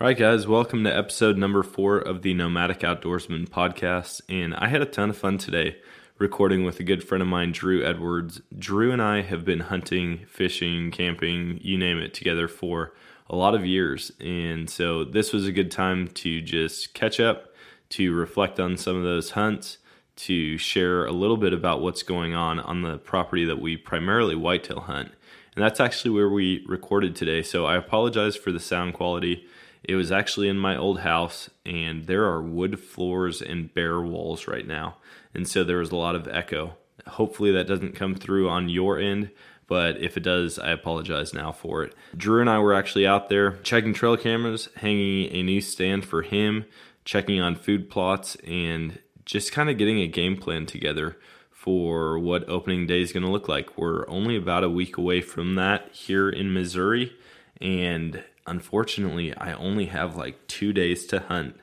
All right, guys, welcome to episode number four of the Nomadic Outdoorsman podcast. And I had a ton of fun today recording with a good friend of mine, Drew Edwards. Drew and I have been hunting, fishing, camping, you name it, together for a lot of years. And so this was a good time to just catch up, to reflect on some of those hunts, to share a little bit about what's going on on the property that we primarily whitetail hunt. And that's actually where we recorded today. So I apologize for the sound quality. It was actually in my old house, and there are wood floors and bare walls right now. And so there was a lot of echo. Hopefully, that doesn't come through on your end, but if it does, I apologize now for it. Drew and I were actually out there checking trail cameras, hanging a new stand for him, checking on food plots, and just kind of getting a game plan together for what opening day is going to look like. We're only about a week away from that here in Missouri, and unfortunately, I only have like two days to hunt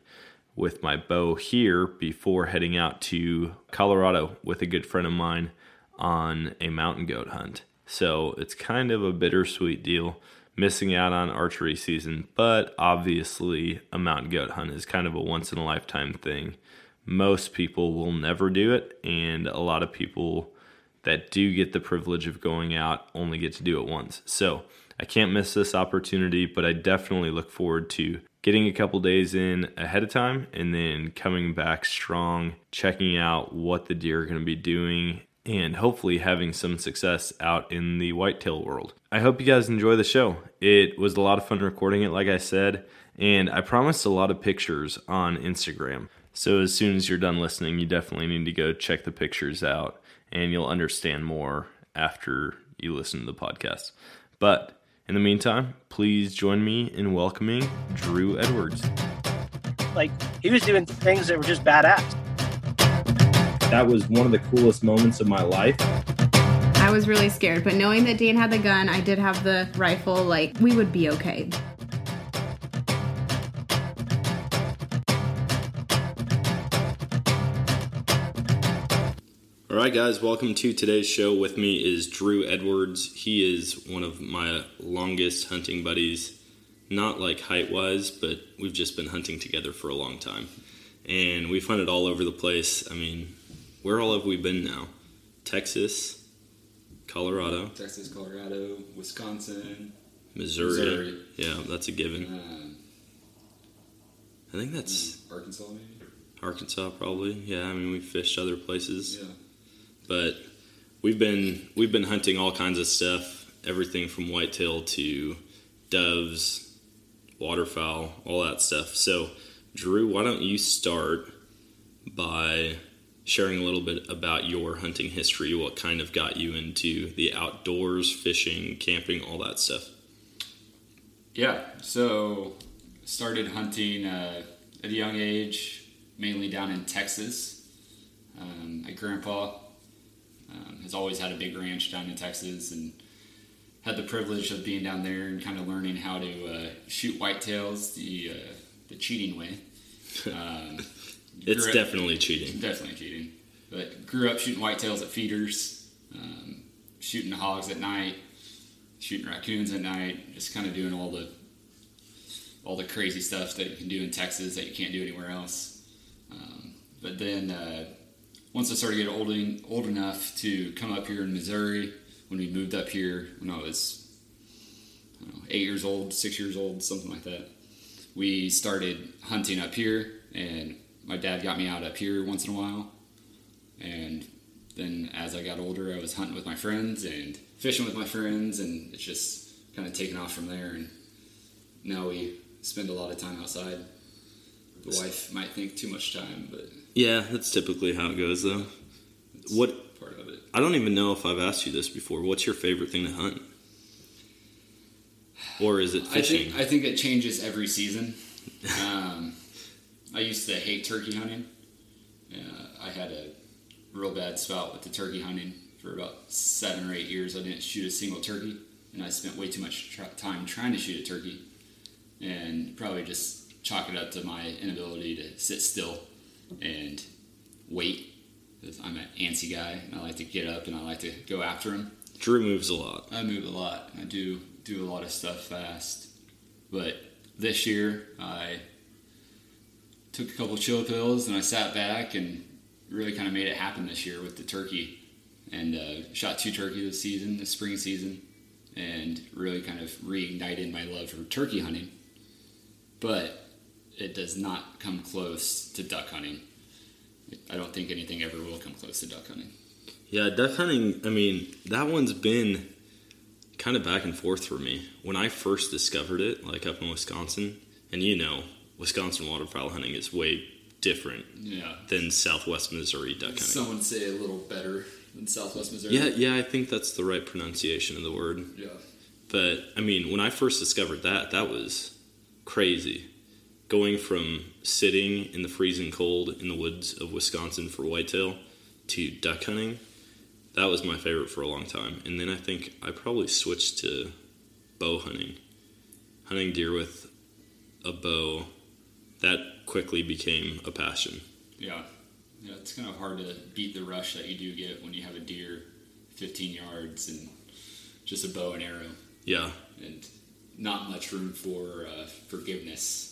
with my bow here before heading out to Colorado with a good friend of mine on a mountain goat hunt. So it's kind of a bittersweet deal missing out on archery season, but obviously a mountain goat hunt is kind of a once in a lifetime thing. Most people will never do it, and a lot of people that do get the privilege of going out only get to do it once. So I can't miss this opportunity, but I definitely look forward to getting a couple days in ahead of time and then coming back strong, checking out what the deer are going to be doing, and hopefully having some success out in the whitetail world. I hope you guys enjoy the show. It was a lot of fun recording it, like I said, and I promised a lot of pictures on Instagram. So as soon as you're done listening, you definitely need to go check the pictures out, and you'll understand more after you listen to the podcast. But in the meantime, please join me in welcoming Drew Edwards. Like he was doing things that were just badass. That was one of the coolest moments of my life. I was really scared, but knowing that Dan had the gun, I did have the rifle, like we would be okay. All right, guys, welcome to today's show. With me is Drew Edwards. He is one of my longest hunting buddies, not like height wise, but we've just been hunting together for a long time. And we've hunted all over the place. I mean, where all have we been now? Texas, Colorado, Texas, Colorado, Wisconsin, Missouri. Missouri. Yeah, that's a given. um, I think that's Arkansas, maybe. Arkansas, probably. Yeah, I mean, we've fished other places. Yeah. But we've been we've been hunting all kinds of stuff, everything from whitetail to doves, waterfowl, all that stuff. So, Drew, why don't you start by sharing a little bit about your hunting history, what kind of got you into the outdoors, fishing, camping, all that stuff. Yeah. So started hunting uh, at a young age, mainly down in Texas. Um, my grandpa um, has always had a big ranch down in Texas and had the privilege of being down there and kind of learning how to uh, shoot whitetails the uh, the cheating way. Um, It's up- definitely cheating. Definitely cheating. But grew up shooting whitetails at feeders, um, shooting hogs at night, shooting raccoons at night, just kind of doing all the all the crazy stuff that you can do in Texas that you can't do anywhere else. Um, but then uh, once I started getting old, old enough to come up here in Missouri, when we moved up here when I was I know, eight years old, six years old, something like that, we started hunting up here, and my dad got me out up here once in a while. And then as I got older, I was hunting with my friends and fishing with my friends, and it's just kind of taken off from there. And now we spend a lot of time outside. The wife might think too much time, but Yeah, that's typically how it goes, though. What part of it. I don't even know if I've asked you this before. What's your favorite thing to hunt? Or is it I fishing? think I think it changes every season. um, I used to hate turkey hunting. Uh, I had a real bad spout with the turkey hunting for about seven or eight years. I didn't shoot a single turkey, and I spent way too much tr- time trying to shoot a turkey, and probably just chalk it up to my inability to sit still and wait. 'Cause I'm an antsy guy, and I like to get up and I like to go after him. Drew moves a lot. I move a lot. I do do a lot of stuff fast, but this year I took a couple chill pills and I sat back and really kind of made it happen this year with the turkey and uh, shot two turkey this season, the spring season, and really kind of reignited my love for turkey hunting. But it does not come close to duck hunting. I don't think anything ever will come close to duck hunting. Yeah, duck hunting, I mean, that one's been kind of back and forth for me. When I first discovered it, like up in Wisconsin, and you know, Wisconsin waterfowl hunting is way different Yeah. than Southwest Missouri duck hunting. Some would say a little better than Southwest Missouri. Yeah, yeah, I think that's the right pronunciation of the word. Yeah. But I mean, when I first discovered that, that was crazy. Going from sitting in the freezing cold in the woods of Wisconsin for whitetail to duck hunting, that was my favorite for a long time. And then I think I probably switched to bow hunting. Hunting deer with a bow, that quickly became a passion. Yeah. Yeah, it's kind of hard to beat the rush that you do get when you have a deer 15 yards and just a bow and arrow Yeah, and not much room for uh, forgiveness.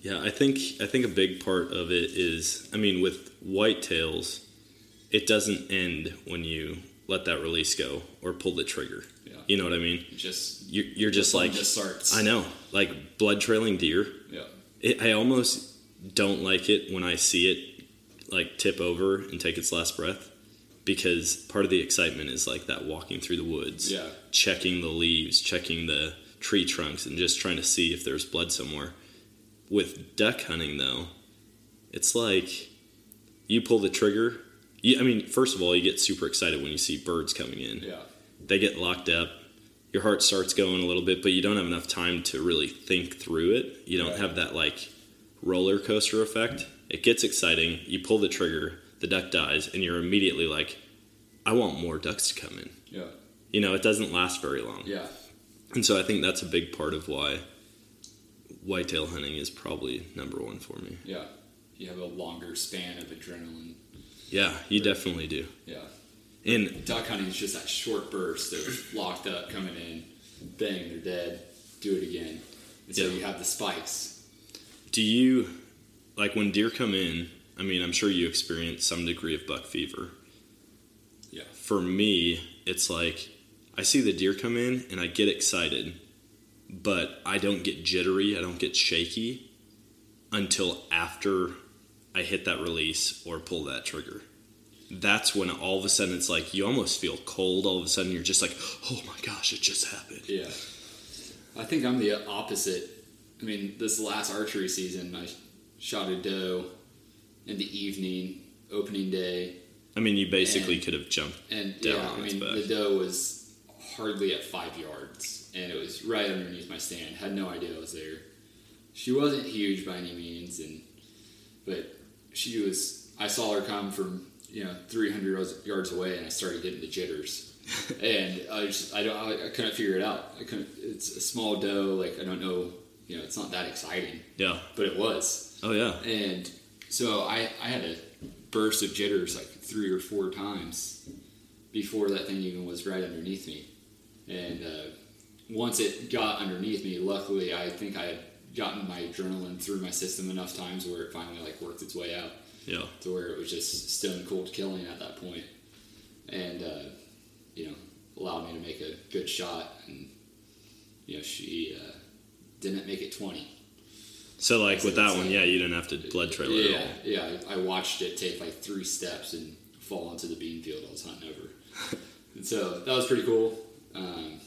Yeah, I think I think a big part of it is, I mean, with whitetails, it doesn't end when you let that release go or pull the trigger. yeah. You know what I mean? Just You're, you're just like, just starts. I know, like blood trailing deer. Yeah. It, I almost don't like it when I see it like tip over and take its last breath because part of the excitement is like that walking through the woods, Yeah. checking the leaves, checking the tree trunks, and just trying to see if there's blood somewhere. With duck hunting, though, it's like you pull the trigger. You, I mean, first of all, you get super excited when you see birds coming in. Yeah. They get locked up. Your heart starts going a little bit, but you don't have enough time to really think through it. You don't Right. have that like roller coaster effect. It gets exciting. You pull the trigger, the duck dies, and you're immediately like, I want more ducks to come in. Yeah. You know, it doesn't last very long. Yeah. And so I think that's a big part of why whitetail hunting is probably number one for me. Yeah. You have a longer span of adrenaline. Yeah, you definitely do. Yeah. And Duck hunting is just that short burst of locked up, coming in, bang, they're dead, do it again. And so Yeah. you have the spikes. do you, like when deer come in, I mean, I'm sure you experience some degree of buck fever. Yeah. For me, it's like I see the deer come in and I get excited, but I don't get jittery, I don't get shaky until after I hit that release or pull that trigger. That's when all of a sudden it's like you almost feel cold. All of a sudden you're just like, oh my gosh, it just happened. Yeah. I think I'm the opposite. I mean, this last archery season, I shot a doe in the evening, opening day, I mean, you basically And- could have jumped. and Down yeah, I mean, back. the doe was hardly at five yards, and it was right underneath my stand. Had no idea I was there. She wasn't huge by any means, and but she was. I saw her come from you know 300 yards- yards away, and I started getting the jitters. and I just I don't I, I couldn't figure it out. I couldn't. It's a small doe. Like I don't know. You know, it's not that exciting, Yeah. but it was. Oh yeah. And so I, I had a burst of jitters like three or four times before that thing even was right underneath me. And uh, once it got underneath me, luckily I think I had gotten my adrenaline through my system enough times where it finally like worked its way out Yeah. to where it was just stone cold killing at that. And uh, you know, allowed me to make a good shot and you know, she uh, didn't make it 20. So like with that one, yeah, you didn't have to blood trail it Yeah, at all. yeah. I I watched it take like three steps and fall into the bean field I was hunting over, and so that was pretty cool. Um,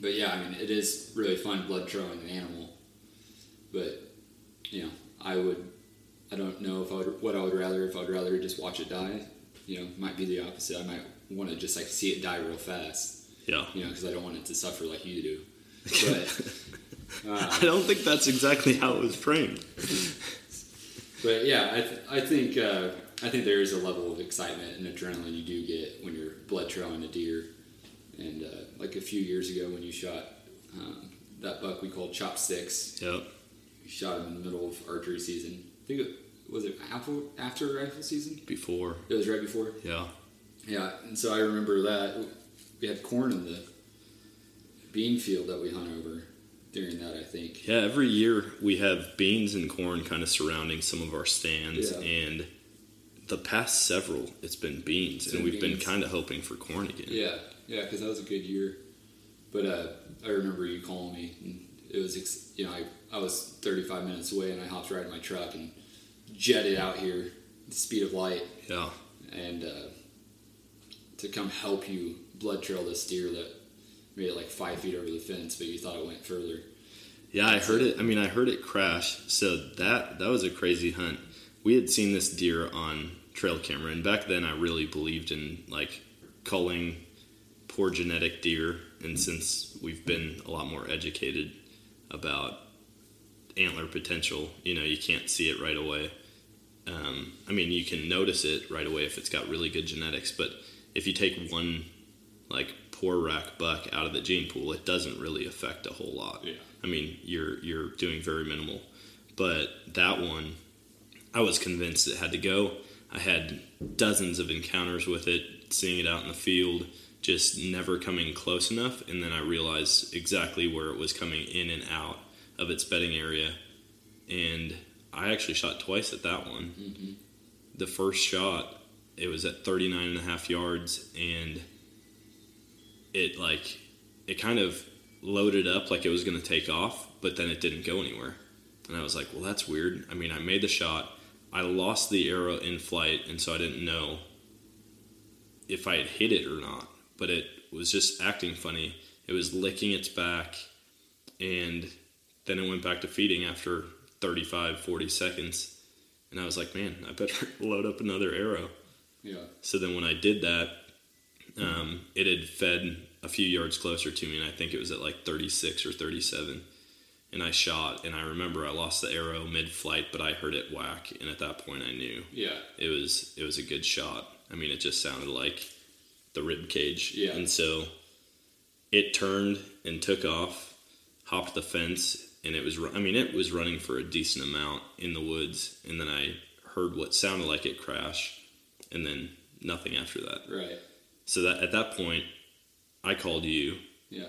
but yeah, I mean, it is really fun blood trailing an animal. But you know, I would, I don't know if I would what I would rather if I'd rather just watch it die. You know, might be the opposite. I might want to just like see it die real fast. Yeah. You know, because I don't want it to suffer like you do. But I don't think that's exactly how it was framed. But yeah, I, th- I think uh, I think there is a level of excitement and adrenaline you do get when you're blood trailing a deer. And uh, like a few years ago, when you shot um, that buck we called chopsticks, Yep. you shot him in the middle of archery season. I think it was it after after rifle season. Before. It was right before. Yeah. Yeah, and so I remember that we had corn in the bean field that we hunt over, during that. I think. Yeah, every year we have beans and corn kind of surrounding some of our stands, Yeah. and the past several, it's been beans, and been we've been kind of hoping for corn again. Yeah, yeah, because that was a good year. But uh, I remember you calling me, and it was ex- you know I, I was 35 minutes away, and I hopped right in my truck and jetted out here the speed of light, Yeah. and uh, to come help you blood trail this deer that made it like five feet over the fence, but you thought it went further. Yeah, I heard it. I mean, I heard it crash. So that that was a crazy hunt. We had seen this deer on trail camera, and back then I really believed in like culling poor genetic deer. And since we've been a lot more educated about antler potential, you know, you can't see it right away. Um, I mean, you can notice it right away if it's got really good genetics, but if you take one like poor rack buck out of the gene pool, it doesn't really affect a whole lot. Yeah. I mean, you're you're doing very minimal. But that one, I was convinced it had to go. I had dozens of encounters with it, seeing it out in the field, just never coming close enough, and then I realized exactly where it was coming in and out of its bedding area. And I actually shot twice at that one. Mm-hmm. The first shot, it was at 39 and a half yards, and it like it kind of loaded up like it was going to take off, but then it didn't go anywhere. And I was like, well, that's weird. I mean, I made the shot. I lost the arrow in flight, and so I didn't know if I had hit it or not. But it was just acting funny. It was licking its back, and then it went back to feeding after 35, 40 seconds. And I was like, man, I better load up another arrow. Yeah. So then when I did that, um, it had fed a few yards closer to me, and I think it was at like 36 or 37. And I shot, and I remember I lost the arrow mid-flight, but I heard it whack, and at that point I knew Yeah. it was it was a good shot. I mean, it just sounded like the rib cage, Yeah. and so it turned and took off, hopped the fence, and it was. I mean, it was running for a decent amount in the woods, and then I heard what sounded like it crash, and then nothing after that. Right. So that at that point, I called you. Yeah.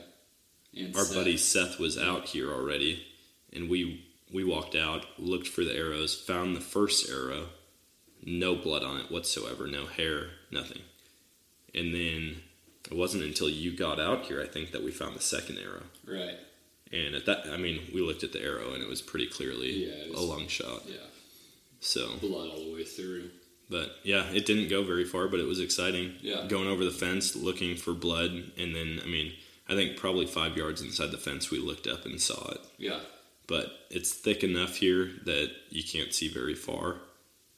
And Our Seth. buddy uh, Seth was out here already, and we we walked out, looked for the arrows, found the first arrow, no blood on it whatsoever, no hair, nothing. And then it wasn't until you got out here, I think, that we found the second arrow. Right. And at that, I mean, we looked at the arrow, and it was pretty clearly Yeah, it a long shot. Yeah. So, Blood all the way through. but yeah, it didn't go very far, but it was exciting. Yeah. Going over the fence, looking for blood, and then, I mean, I think probably five yards inside the fence, we looked up and saw it. Yeah. But it's thick enough here that you can't see very far,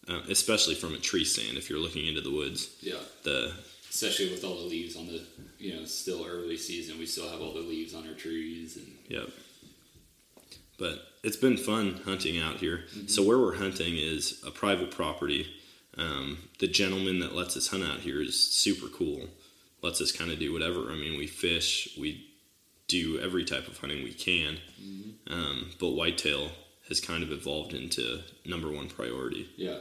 uh, especially from a tree stand if you're looking into the woods. Yeah. The Especially with all the leaves on the, you know, still early season, we still have all the leaves on our trees and Yep. But it's been fun hunting out here. So where we're hunting is a private property. Um, the gentleman that lets us hunt out here is super cool. Lets us kind of do whatever. I mean, we fish, we do every type of hunting we can. Um, but whitetail has kind of evolved into number one priority. yeah,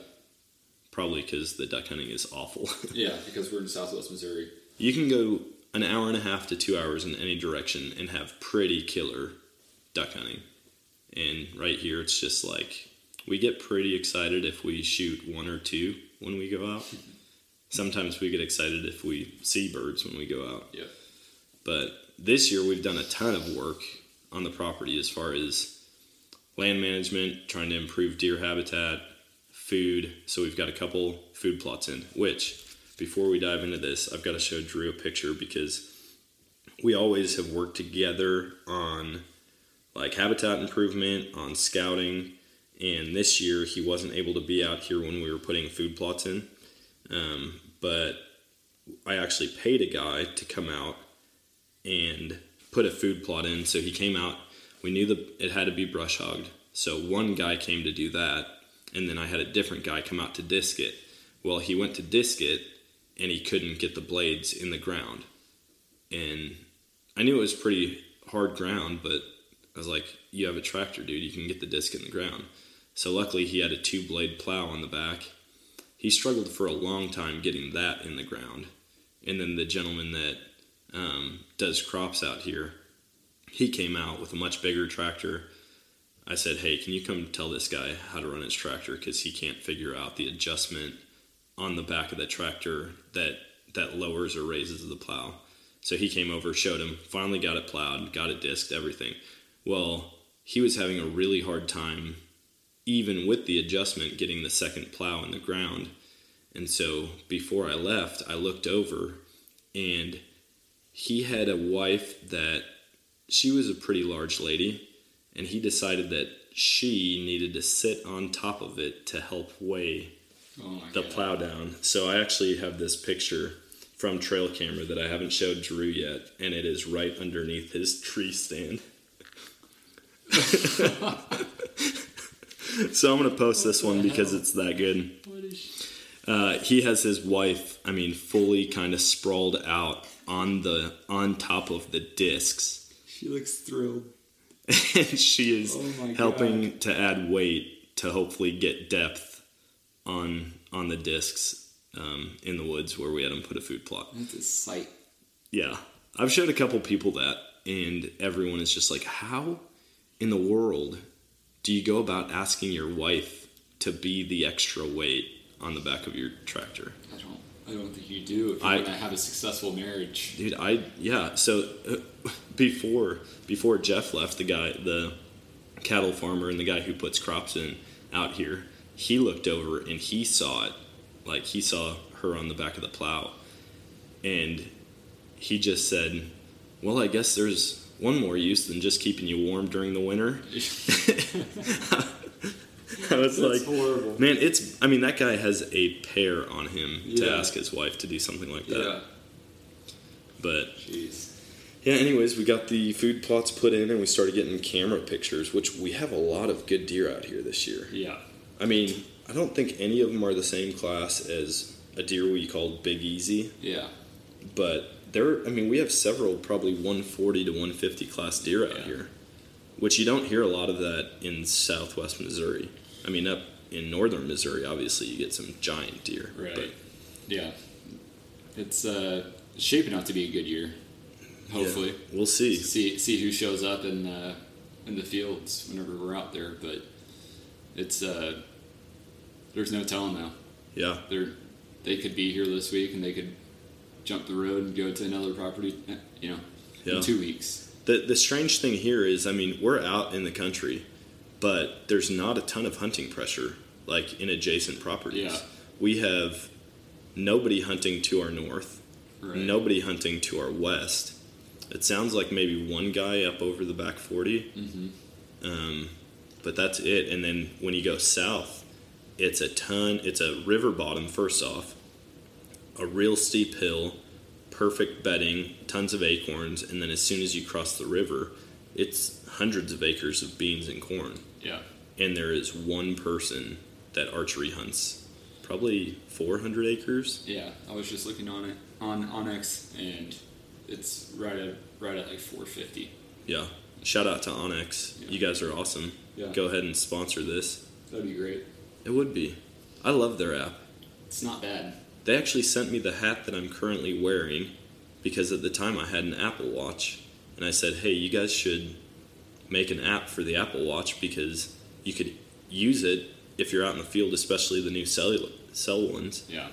Probably because the duck hunting is awful. yeah, because we're in Southwest Missouri. You can go an hour and a half to two hours in any direction and have pretty killer duck hunting. And right here, it's just like we get pretty excited if we shoot one or two when we go out. Sometimes we get excited if we see birds when we go out. Yeah, But this year, we've done a ton of work on the property as far as land management, trying to improve deer habitat, food. So we've got a couple food plots in, which before we dive into this, I've got to show Drew a picture because we always have worked together on like habitat improvement, on scouting, and this year he wasn't able to be out here when we were putting food plots in. Um, but I actually paid a guy to come out and put a food plot in. So he came out. We knew that it had to be brush hogged. So one guy came to do that, and then I had a different guy come out to disc it. Well, he went to disc it, and he couldn't get the blades in the ground. And I knew it was pretty hard ground, but I was like, "You have a tractor, dude. You can get the disc in the ground." So luckily, he had a two blade plow on the back. He struggled for a long time getting that in the ground. And then the gentleman that um, does crops out here, he came out with a much bigger tractor. I said, "Hey, can you come tell this guy how to run his tractor because he can't figure out the adjustment on the back of the tractor that that lowers or raises the plow." So he came over, showed him, finally got it plowed, got it disked, everything. Well, he was having a really hard time, even with the adjustment, getting the second plow in the ground. And so before I left, I looked over and he had a wife that she was a pretty large lady, and he decided that she needed to sit on top of it to help weigh Oh the God. plow down. So I actually have this picture from trail camera that I haven't showed Drew yet, and it is right underneath his tree stand. so I'm gonna post this one because it's that good. Uh, he has his wife, I mean, fully kind of sprawled out on the on top of the discs, She looks thrilled. and she is Oh helping to add weight to hopefully get depth on on the discs um, in the woods where we had them put a food plot. That's a sight. Yeah, I've showed a couple people that, and everyone is just like, "How in the world do you go about asking your wife to be the extra weight on the back of your tractor?" I don't. I don't think you do if you I- want to have a successful marriage. Dude, I yeah. So uh, before before Jeff left, the guy, the cattle farmer, and the guy who puts crops in out here, he looked over and he saw it, like he saw her on the back of the plow, and he just said, "Well, I guess there's one more use than just keeping you warm during the winter." I was That's like, horrible. man, it's. I mean, that guy has a pair on him to ask his wife to do something like that. Yeah. But Jeez. yeah, anyways, we got the food plots put in and we started getting camera pictures, which we have a lot of good deer out here this year. Yeah. I mean, I don't think any of them are the same class as a deer we called Big Easy, Yeah. but there, I mean, we have several probably 140 to 150 class deer out Yeah. here, which you don't hear a lot of that in southwest Missouri. I mean, up in northern Missouri, obviously, you get some giant deer. Right. But Yeah. It's uh, shaping up to be a good year. Hopefully. yeah, we'll see. See see who shows up in uh, in the fields whenever we're out there, but it's uh, there's no telling now. Yeah. They're they could be here this week and they could jump the road and go to another property, eh, you know, Yeah. in two weeks. The the strange thing here is, I mean, we're out in the country, but there's not a ton of hunting pressure like in adjacent properties. Yeah. We have nobody hunting to our north, Right. nobody hunting to our west. It sounds like maybe one guy up over the back 40, hmm um, but that's it. And then when you go south, it's a ton. It's a river bottom first off, a real steep hill, perfect bedding, tons of acorns, and then as soon as you cross the river, it's hundreds of acres of beans and corn. Yeah. And there is one person that archery hunts, probably 400 acres. Yeah. I was just looking on it on onX and it's right at right at like 450. Yeah. Shout out to onX. Yeah. You guys are awesome. Yeah. Go ahead and sponsor this. That'd be great. It would be. I love their app. It's not bad. They actually sent me the hat that I'm currently wearing because at the time I had an Apple Watch. And I said, hey, you guys should make an app for the Apple Watch because you could use it if you're out in the field, especially the new cell, cell ones. Yeah.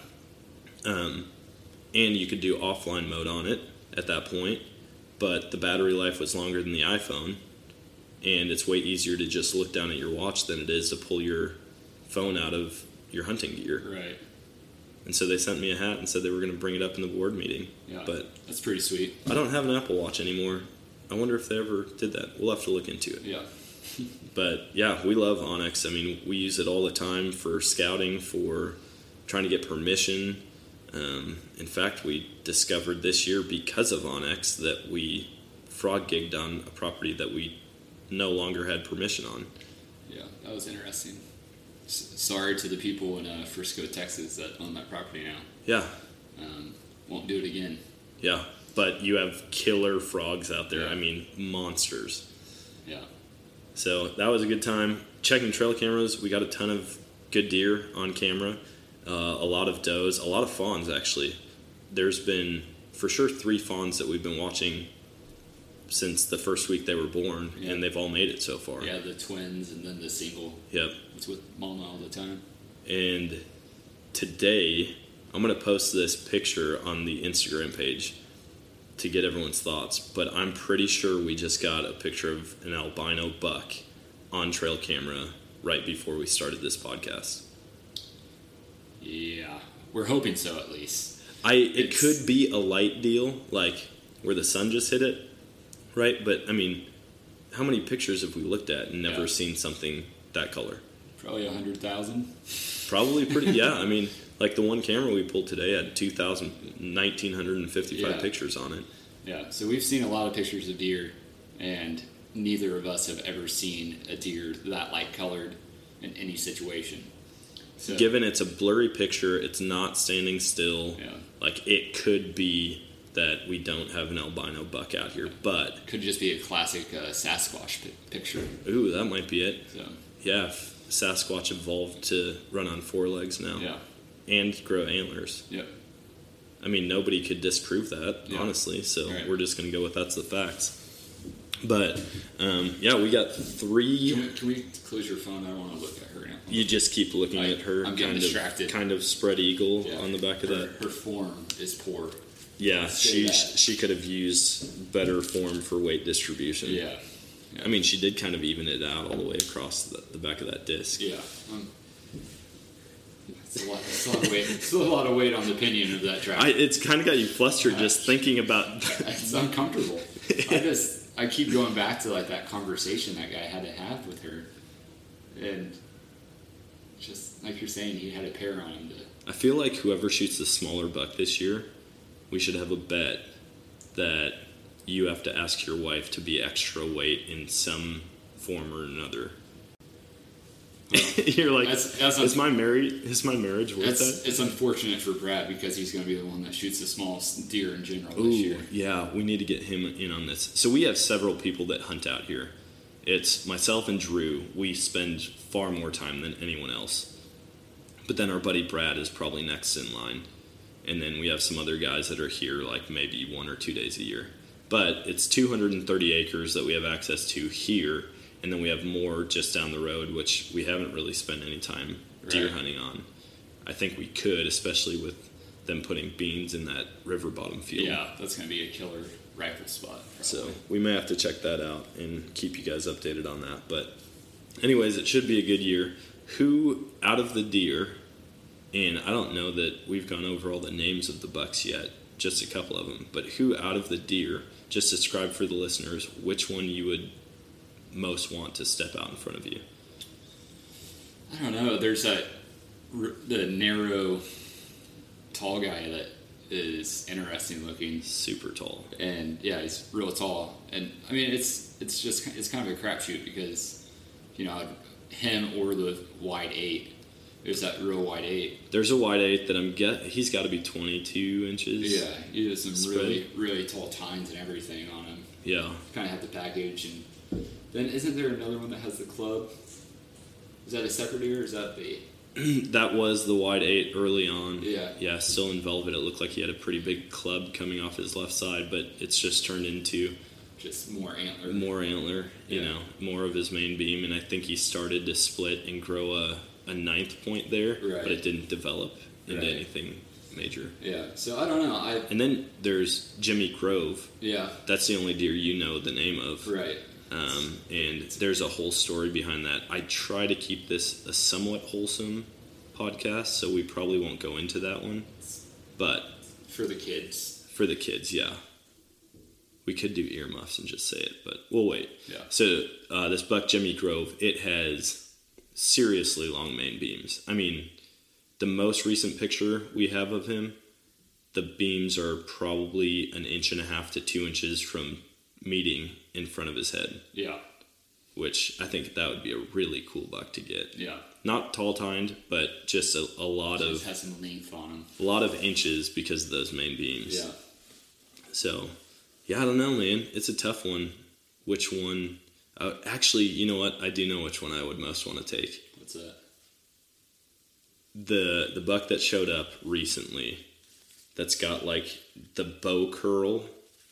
Um, and you could do offline mode on it at that point, but the battery life was longer than the iPhone. And it's way easier to just look down at your watch than it is to pull your phone out of your hunting gear. Right. And so they sent me a hat and said they were going to bring it up in the board meeting. Yeah. But that's pretty sweet. I don't have an Apple Watch anymore. I wonder if they ever did that. We'll have to look into it. Yeah. But yeah, we love onX. I mean, we use it all the time for scouting, for trying to get permission. Um, in fact, we discovered this year because of onX that we frog gigged on a property that we no longer had permission on. Yeah. That was interesting. Sorry to the people in uh, Frisco, Texas that own that property now. Yeah, Um, won't do it again. yeah. But you have killer frogs out there. Yeah. I mean, monsters. Yeah. So that was a good time. Checking trail cameras, we got a ton of good deer on camera, uh, a lot of does, a lot of fawns actually. There's been for sure three fawns that we've been watching since the first week they were born, Yeah. and they've all made it so far. Yeah, the twins and then the single. Yep. It's with Mama all the time. And today, I'm going to post this picture on the Instagram page to get everyone's thoughts. But I'm pretty sure we just got a picture of an albino buck on trail camera right before we started this podcast. Yeah, we're hoping so at least. I it It's- could be a light deal, like where the sun just hit it, right? But I mean, how many pictures have we looked at and never Yeah. seen something that color? Probably a hundred thousand. Probably pretty. yeah, I mean, like the one camera we pulled today had 2,000, 1,955 Yeah. pictures on it. Yeah, so we've seen a lot of pictures of deer, and neither of us have ever seen a deer that light colored in any situation. So, Given it's a blurry picture, it's not standing still. yeah, Like it could be that we don't have an albino buck out here, but could just be a classic uh, Sasquatch pi- picture. ooh, that might be it. So Yeah, Sasquatch evolved to run on four legs now yeah, and grow antlers. yep. I mean, nobody could disprove that, Yeah. honestly. So Right. we're just going to go with that's the facts. But um, yeah, we got three. Can we, can we close your phone? I don't want to look at her now. You just keep looking I- at her, I'm getting kind distracted. of, kind of spread eagle Yeah. on the back of her, that. her form is poor. Yeah, she that. she could have used better form for weight distribution. Yeah, I mean, she did kind of even it out all the way across the, the back of that disc. yeah. Um, it's, a lot, it's, a lot of weight, it's a lot of weight on the pinion of that track. I, it's kind of got you flustered just thinking about. it's uncomfortable. I just I keep going back to like that conversation that guy had to have with her, and just like you're saying, he had a pair on him. To, I feel like whoever shoots the smaller buck this year, we should have a bet that you have to ask your wife to be extra weight in some form or another. You're like, That's- that's is my marriage is my marriage worth it's that? it's unfortunate for Brad because he's going to be the one that shoots the smallest deer in general this year. yeah, we need to get him in on this. So we have several people that hunt out here. It's myself and Drew. We spend far more time than anyone else. But then our buddy Brad is probably next in line. And then we have some other guys that are here like maybe one or two days a year. But it's 230 acres that we have access to here. And then we have more just down the road, which we haven't really spent any time deer Right. hunting on. I think we could, especially with them putting beans in that river bottom field. Yeah, that's going to be a killer rifle spot. Probably. So we may have to check that out and keep you guys updated on that. But, anyways, it should be a good year. Who out of the deer, and I don't know that we've gone over all the names of the bucks yet, just a couple of them, but who out of the deer, just describe for the listeners which one you would most want to step out in front of you. I don't know. There's that the narrow, tall guy that is interesting looking. Super tall. and yeah, he's real tall. And I mean, it's it's just it's kind of a crapshoot because you know him or the wide eight. There's that real wide eight. There's a wide eight that I'm get. He's got to be 22 inches. Yeah, he has some Spread. really really tall tines and everything on him. Yeah. Kind of have the package, and then isn't there another one that has the club? Is that a separate deer? Or is that the That was the wide eight early on. Yeah. Yeah, still in velvet. It looked like he had a pretty big club coming off his left side, but it's just turned into just more antler? more antler, you Yeah. know, more of his main beam. And I think he started to split and grow a, a ninth point there, Right. but it didn't develop into Right. anything major. Yeah. So I don't know. I And then there's Jimmy Grove. yeah. That's the only deer you know the name of. Right. Um, and there's a whole story behind that. I try to keep this a somewhat wholesome podcast, so we probably won't go into that one. But For the kids. for the kids, yeah. We could do earmuffs and just say it, but we'll wait. Yeah. So uh, this buck Jimmy Grove, it has seriously long main beams. I mean, the most recent picture we have of him, the beams are probably an inch and a half to two inches from meeting in front of his head, Yeah. which I think that would be a really cool buck to get. Yeah. Not tall tined, but just a, a lot Just of has some length on him. a lot of inches because of those main beams. Yeah. So, yeah, I don't know, man. It's a tough one. Which one? Uh, actually, you know what? I do know which one I would most want to take. What's that? The the buck that showed up recently, that's got like the bow curl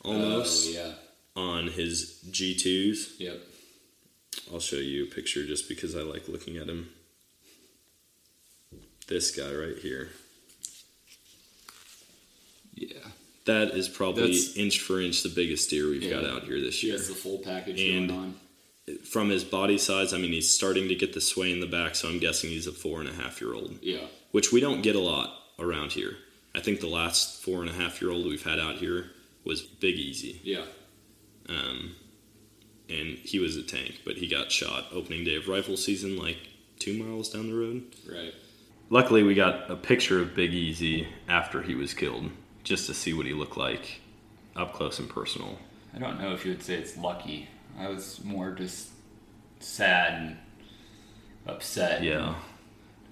almost. Oh, yeah. on his G2s. Yep. I'll show you a picture just because I like looking at him. This guy right here. Yeah. That is probably That's- inch for inch the biggest deer we've got out here this He year. has the full package And- going on. From his body size, I mean, he's starting to get the sway in the back, so I'm guessing he's a four and a half year old, Yeah. which we don't get a lot around here. I think the last four and a half year old we've had out here was Big Easy. Yeah. Um, and he was a tank, but he got shot opening day of rifle season, like two miles down the road. Right. Luckily, we got a picture of Big Easy after he was killed, just to see what he looked like up close and personal. I don't know if you would say it's lucky. I was more just sad and upset. Yeah.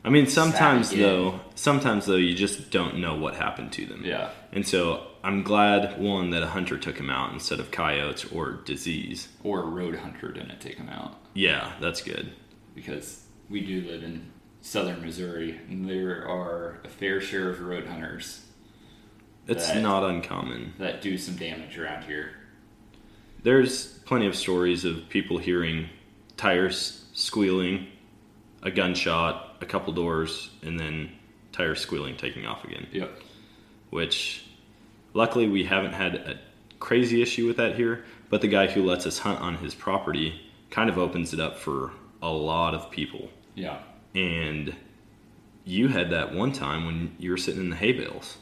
I mean, sometimes though, sometimes though, you just don't know what happened to them. Yeah. And so I'm glad one that a hunter took him out instead of coyotes or disease. Or a road hunter didn't take him out Yeah, that's good. because we do live in southern Missouri and there are a fair share of road hunters It's That- not uncommon. that do some damage around here. There's plenty of stories of people hearing tires squealing, a gunshot, a couple doors, and then tires squealing, taking off again. Yep. Which, luckily, we haven't had a crazy issue with that here. But the guy who lets us hunt on his property kind of opens it up for a lot of people. Yeah. And you had that one time when you were sitting in the hay bales.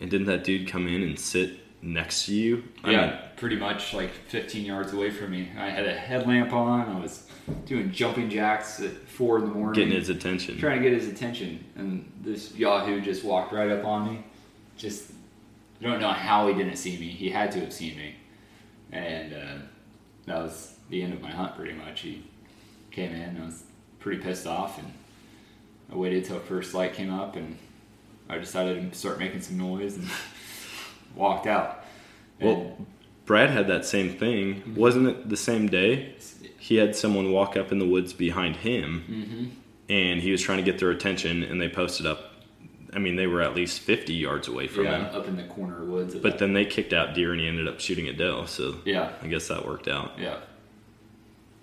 And didn't that dude come in and sit next to you? I yeah, mean, pretty much like 15 yards away from me. I had a headlamp on. I was doing jumping jacks at four in the morning. getting his attention. trying to get his attention, and this Yahoo just walked right up on me. Just I don't know how he didn't see me. He had to have seen me, and uh, that was the end of my hunt. Pretty much, he came in. I was pretty pissed off, and I waited till first light came up, and I decided to start making some noise and walked out. And- Well, Brad had that same thing. Mm-hmm. Wasn't it the same day? He had someone walk up in the woods behind him, mm-hmm. and he was trying to get their attention, and they posted up. I mean, they were at least 50 yards away from yeah, him. up in the corner of woods. But then they kicked out deer, and he ended up shooting a doe. So yeah, I guess that worked out. yeah,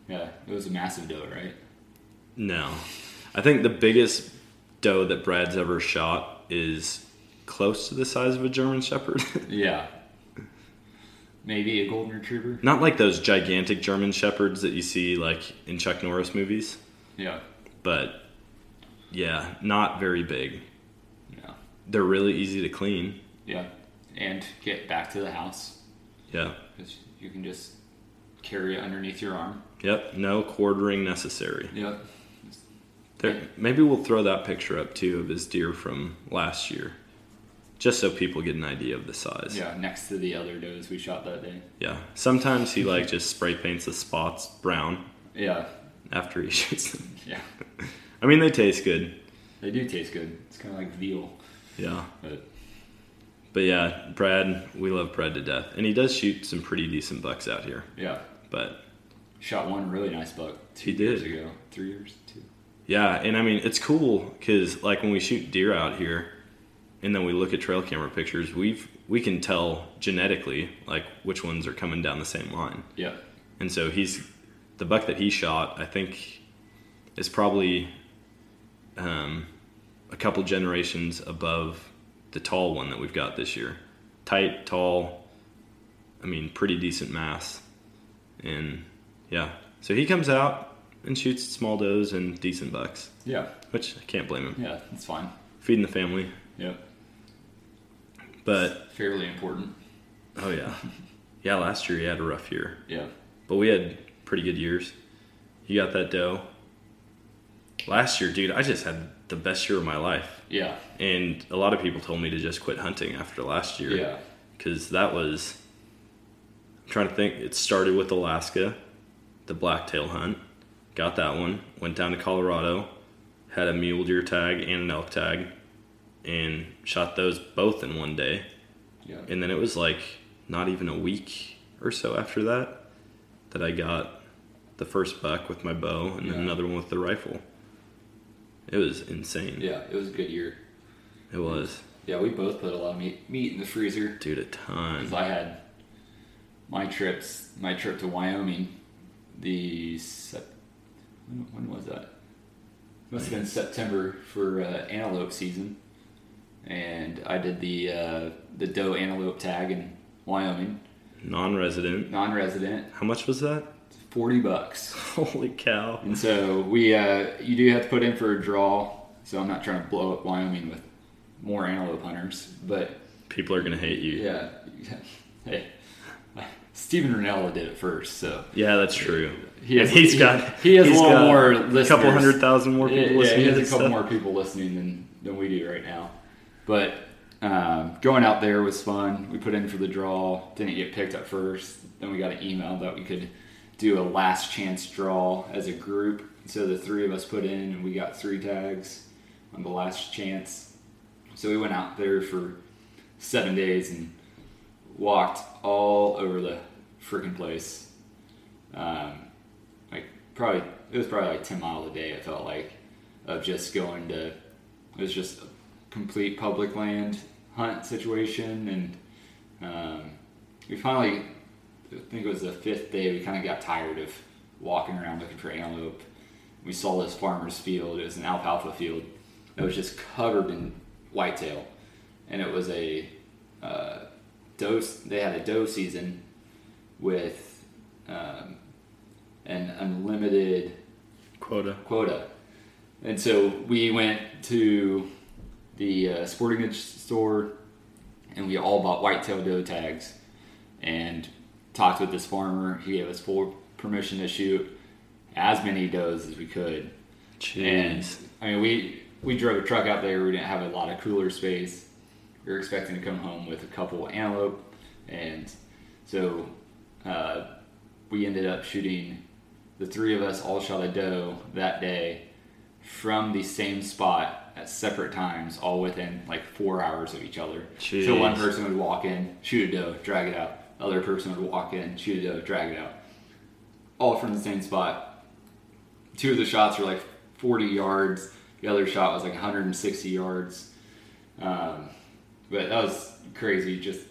yeah, it was a massive doe, right? No, I think the biggest doe that Brad's ever shot is close to the size of a German Shepherd. Yeah. Maybe a golden retriever. Not like those gigantic German Shepherds that you see like in Chuck Norris movies. Yeah. but yeah, not very big. Yeah. They're really easy to clean. Yeah. And get back to the house Yeah. because you can just carry it underneath your arm. Yep. No quartering necessary. Yep. There, maybe we'll throw that picture up too of his deer from last year, just so people get an idea of the size. Yeah. Next to the other does we shot that day. Yeah. Sometimes he like just spray paints the spots brown Yeah. after he shoots them. Yeah. I mean, they taste good. They do taste good. It's kind of like veal, Yeah. but But yeah, Brad, we love Brad to death, and he does shoot some pretty decent bucks out here. yeah. But Shot one really nice buck two He years did. ago. Three years. Two. Yeah, and I mean it's cool because like when we shoot deer out here, and then we look at trail camera pictures, we've we can tell genetically like which ones are coming down the same line. Yeah. And so he's the buck that he shot, I think, is probably um, a couple generations above the tall one that we've got this year. Tight, tall, I mean, pretty decent mass, and yeah. So he comes out and shoots small does and decent bucks, Yeah. which I can't blame him. Yeah. That's fine. Feeding the family, Yep. But Fairly important. oh yeah, yeah. Last year he had a rough year. Yeah. But we had pretty good years. You got that doe. Last year, dude, I just had the best year of my life. Yeah. And a lot of people told me to just quit hunting after last year. Yeah. Because that was. I'm trying to think. It started with Alaska, the blacktail hunt. Got that one. Went down to Colorado. Had a mule deer tag and an elk tag. And shot those both in one day. Yeah. And then it was like not even a week or so after that that I got the first buck with my bow and then another one with the rifle. It was insane. Yeah. It was a good year. It was. Yeah, we both put a lot of meat meat in the freezer. Dude, a ton. Because I had my trips, my trip to Wyoming, the when was that? Must have been September for uh, antelope season, and I did the uh, the doe antelope tag in Wyoming, Non-resident. non-resident, How much was that? forty bucks. Holy cow! And so we, uh, you do have to put in for a draw. So I'm not trying to blow up Wyoming with more antelope hunters, but People are gonna hate you. yeah, hey, Steven Rinella did it first, so Yeah, that's true. he has, he's he- got he has a little more a couple hundred thousand more people yeah, listening. he has a couple stuff. more people listening than than we do right now. But um, going out there was fun. We put in for the draw. Didn't get picked at first. Then we got an email that we could do a last chance draw as a group. So the three of us put in, and we got three tags on the last chance. So we went out there for seven days and walked all over the freaking place. Um, like probably it was probably like ten miles a day. It felt like of just going to. It was just complete public land hunt situation, and um, we finally. I think it was the fifth day. We kind of got tired of walking around looking for antelope. We saw this farmer's field. It was an alfalfa field that was just covered in whitetail, and it was a uh, doe. They had a doe season with um, an unlimited Quota. quota. And so we went to the uh, sporting goods store and we all bought whitetail doe tags and talked with this farmer. He gave us full permission to shoot as many does as we could. And I mean, we we drove a truck out there. We didn't have a lot of cooler space. We were expecting to come home with a couple antelope, and so uh, we ended up shooting. The three of us all shot a doe that day from the same spot at separate times, all within like four hours of each other. So one person would walk in, shoot a doe, drag it out. Other person would walk in, shoot a doe, drag it out. All from the same spot two of the shots were like 40 yards. The other shot was like 160 yards. Um, but that was crazy. Just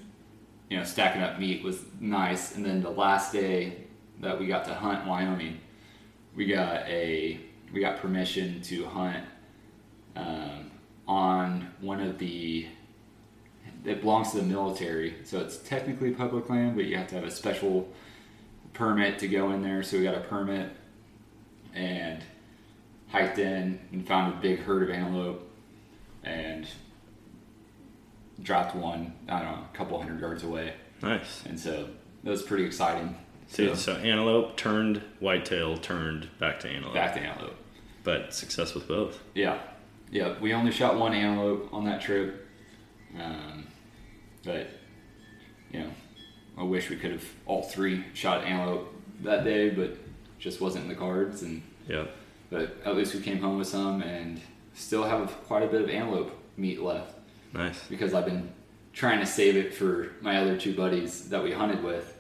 you know, stacking up meat was nice. And then the last day that we got to hunt Wyoming, we got a we got permission to hunt um, on one of the it belongs to the military, so it's technically public land, but you have to have a special permit to go in there. So we got a permit and hiked in and found a big herd of antelope and dropped one, I don't know, a couple hundred yards away. Nice. And so that was pretty exciting. So, So, so antelope turned whitetail turned back to antelope, back to antelope. but success with both. Yeah. Yeah. We only shot one antelope on that trip. Um, but, you know, I wish we could have all three shot antelope that day, but just wasn't in the cards. And Yeah. But at least we came home with some and still have quite a bit of antelope meat left Nice. because I've been trying to save it for my other two buddies that we hunted with,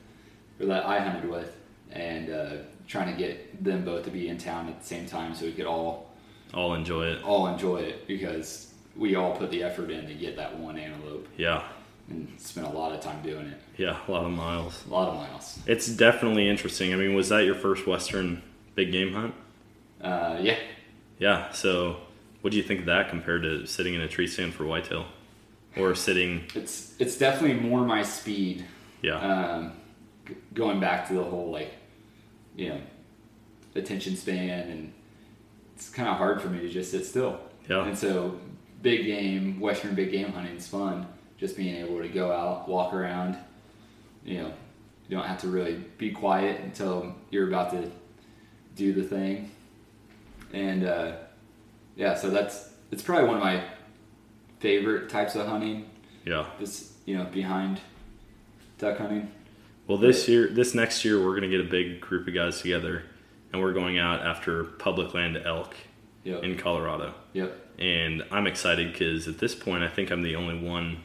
or that I hunted with, and uh, trying to get them both to be in town at the same time so we could all I'll enjoy it. all enjoy it because we all put the effort in to get that one antelope Yeah. and spent a lot of time doing it. Yeah. A lot of miles. A lot of miles. It's definitely interesting. I mean, was that your first Western big game hunt? Uh, yeah, Yeah. So, what do you think of that compared to sitting in a tree stand for whitetail, or sitting? it's it's definitely more my speed Yeah. um, g- going back to the whole like you know attention span and it's kind of hard for me to just sit still. Yeah. and so big game western big game hunting is fun. Just being able to go out walk around you know you don't have to really be quiet until you're about to do the thing. And uh, yeah so that's it's probably one of my favorite types of hunting. Yeah. is you know behind duck hunting. Well, this year, this next year, we're gonna get a big group of guys together, and we're going out after public land elk Yep. in Colorado. Yep. And I'm excited because at this point, I think I'm the only one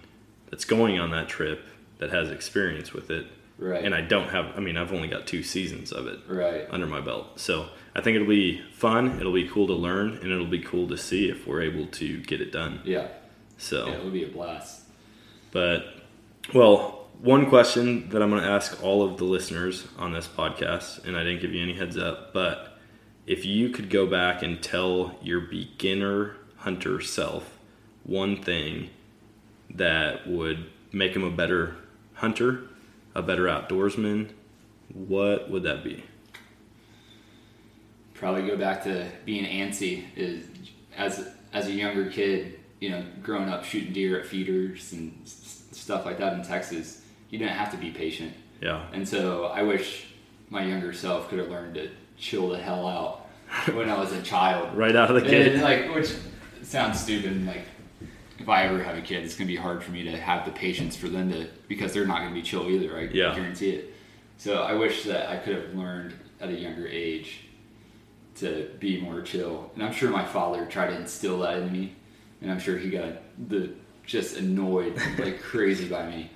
that's going on that trip that has experience with it. Right. And I don't have. I mean, I've only got two seasons of it Right. under my belt, so I think it'll be fun. It'll be cool to learn, and it'll be cool to see if we're able to get it done. Yeah. So. Yeah, it would be a blast. But, well, one question that I'm going to ask all of the listeners on this podcast, and I didn't give you any heads up, but if you could go back and tell your beginner hunter self one thing that would make him a better hunter, a better outdoorsman, what would that be? Probably go back to being antsy. Is as as a younger kid, you know, growing up shooting deer at feeders and stuff like that in Texas, you didn't have to be patient. Yeah. And so I wish my younger self could have learned to chill the hell out when I was a child. Right out of the gate. like, which sounds stupid. Like, if I ever have a kid, it's gonna be hard for me to have the patience for them to because they're not gonna be chill either. I Yeah. guarantee it. So I wish that I could have learned at a younger age to be more chill. And I'm sure my father tried to instill that in me, and I'm sure he got the just annoyed like crazy by me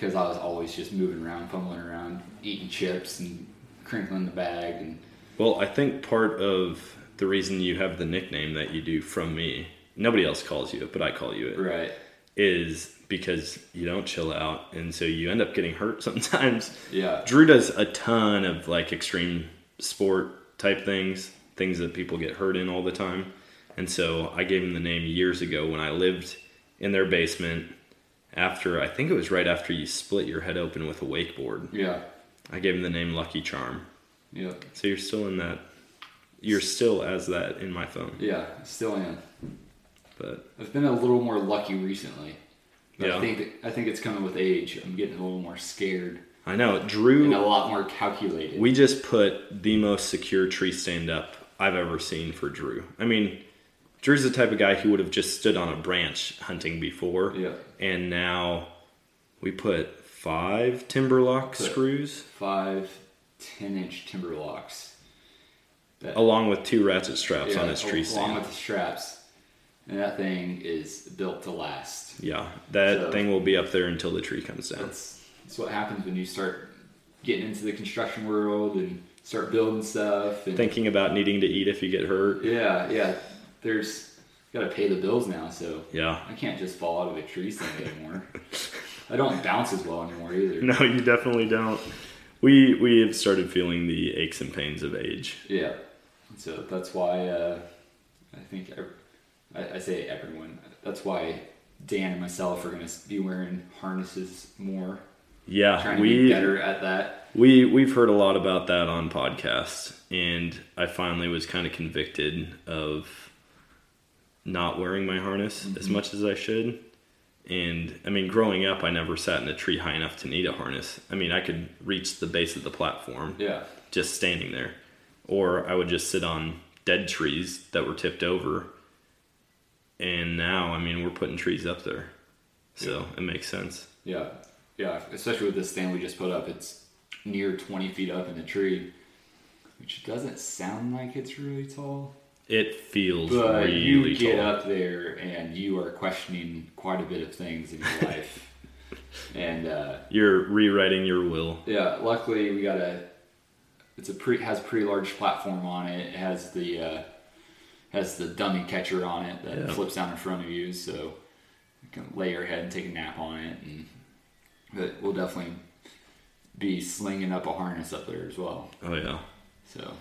because I was always just moving around, fumbling around, eating chips and crinkling the bag and Well, I think part of the reason you have the nickname that you do from me, nobody else calls you it, but I call you it, right. is because you don't chill out. And so you end up getting hurt sometimes. Yeah. Drew does a ton of like extreme sport type things, things that people get hurt in all the time. And so I gave him the name years ago when I lived in their basement after, I think it was right after you split your head open with a wakeboard. Yeah. I gave him the name Lucky Charm. Yeah. So you're still in that. You're still as that in my phone, Yeah. Still am. but I've been a little more lucky recently. But Yeah. I think I think it's coming with age. I'm getting a little more scared I know Drew and a lot more calculated. We just put the most secure tree stand up I've ever seen for Drew. I mean, Drew's the type of guy who would have just stood on a branch hunting before, Yeah. and now we put five TimberLOK Put- screws Five 10 inch TimberLOKs. That, along with two ratchet straps yeah, on his tree stand. Along with the straps. And that thing is built to last. yeah, that So- thing will be up there until the tree comes down. That's, that's what happens when you start getting into the construction world and start building stuff. And Thinking about needing to eat if you get hurt. Yeah, yeah. There's got to pay the bills now, so Yeah. I can't just fall out of a tree stand anymore. I don't bounce as well anymore either. No, you definitely don't. We we have started feeling the aches and pains of age. Yeah. So that's why uh, I think ev- I, I say everyone. That's why Dan and myself are going to be wearing harnesses more, Yeah, trying to we be better at that. we we've heard a lot about that on podcasts, and I finally was kind of convicted of not wearing my harness as Mm-hmm. much as I should. And I mean, growing up, I never sat in a tree high enough to need a harness. I mean, I could reach the base of the platform Yeah. just standing there, or I would just sit on dead trees that were tipped over. And now, I mean, we're putting trees up there, so it makes sense. Yeah. Yeah. Especially with this stand we just put up, it's near 20 feet up in the tree, which doesn't sound like it's really tall. It feels But really you get tall. up there and you are questioning quite a bit of things in your life. and uh, You're rewriting your will. yeah, luckily we got a. It's a pretty has a pretty large platform on it. It has the uh, has the dummy catcher on it that Yeah. flips down in front of you, so you can lay your head and take a nap on it. And but we'll definitely be slinging up a harness up there as well. Oh yeah. So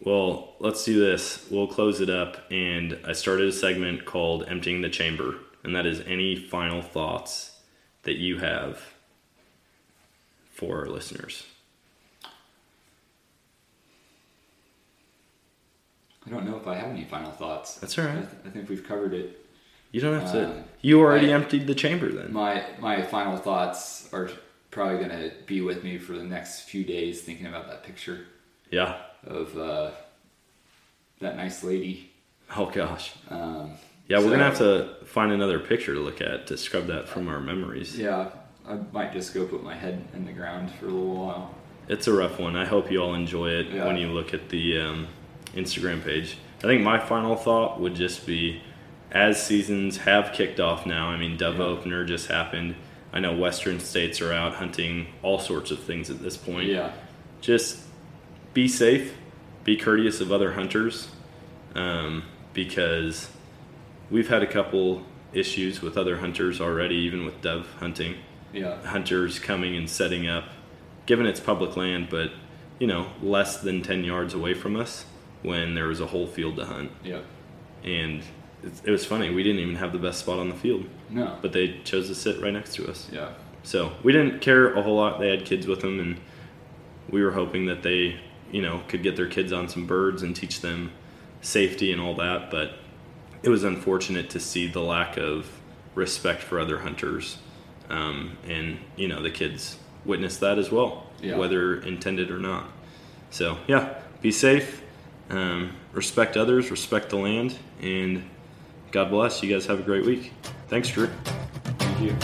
Well, let's do this. We'll close it up, and I started a segment called "Emptying the Chamber," and that is any final thoughts that you have for our listeners. I don't know if I have any final thoughts. That's all right. I, th- I think we've covered it. You don't have to. Um, you already I- emptied the chamber, then. My my final thoughts are probably gonna be with me for the next few days, thinking about that picture yeah. Of uh, that nice lady. Oh gosh. Um, Yeah, we're gonna have to find another picture to look at to scrub that from our memories. Yeah, I might just go put my head in the ground for a little while. It's a rough one. I hope you all enjoy it Yeah. when you look at the um, Instagram page. I think my final thought would just be as seasons have kicked off now, I mean, Dove Yeah. Opener just happened. I know Western states are out hunting all sorts of things at this point. Yeah, Just be safe, be courteous of other hunters, um, because we've had a couple issues with other hunters already, even with dove hunting. Yeah. hunters coming and setting up, given it's public land, but you know less than ten yards away from us when there was a whole field to hunt, Yep. and it, it was funny. We didn't even have the best spot on the field, No. but they chose to sit right next to us. yeah. So we didn't care a whole lot. They had kids with them, and we were hoping that they, you know, could get their kids on some birds and teach them safety and all that. But it was unfortunate to see the lack of respect for other hunters, um, and you know, the kids witnessed that as well, Yeah. whether intended or not. So yeah, be safe, um, respect others, respect the land, and God bless. You guys have a great week. Thanks, Drew. Thank you.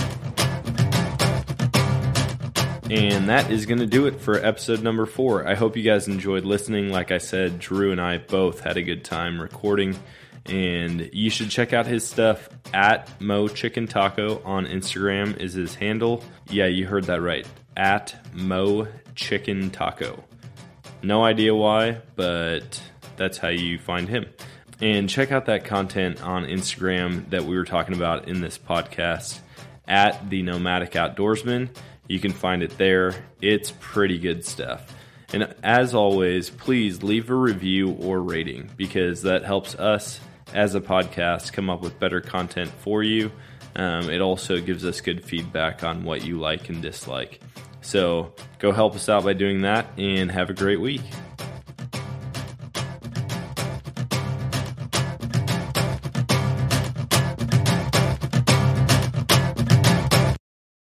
And that is going to do it for episode number four. I hope you guys enjoyed listening. Like I said, Drew and I both had a good time recording. And you should check out his stuff at Mo Chicken Taco on Instagram is his handle. Yeah, you heard that right. At Mo Chicken Taco. No idea why, but that's how you find him. And check out that content on Instagram that we were talking about in this podcast at the Nomadic Outdoorsman. You can find it there. It's pretty good stuff. And as always, please leave a review or rating because that helps us as a podcast come up with better content for you. Um, it also gives us good feedback on what you like and dislike. So go help us out by doing that and have a great week.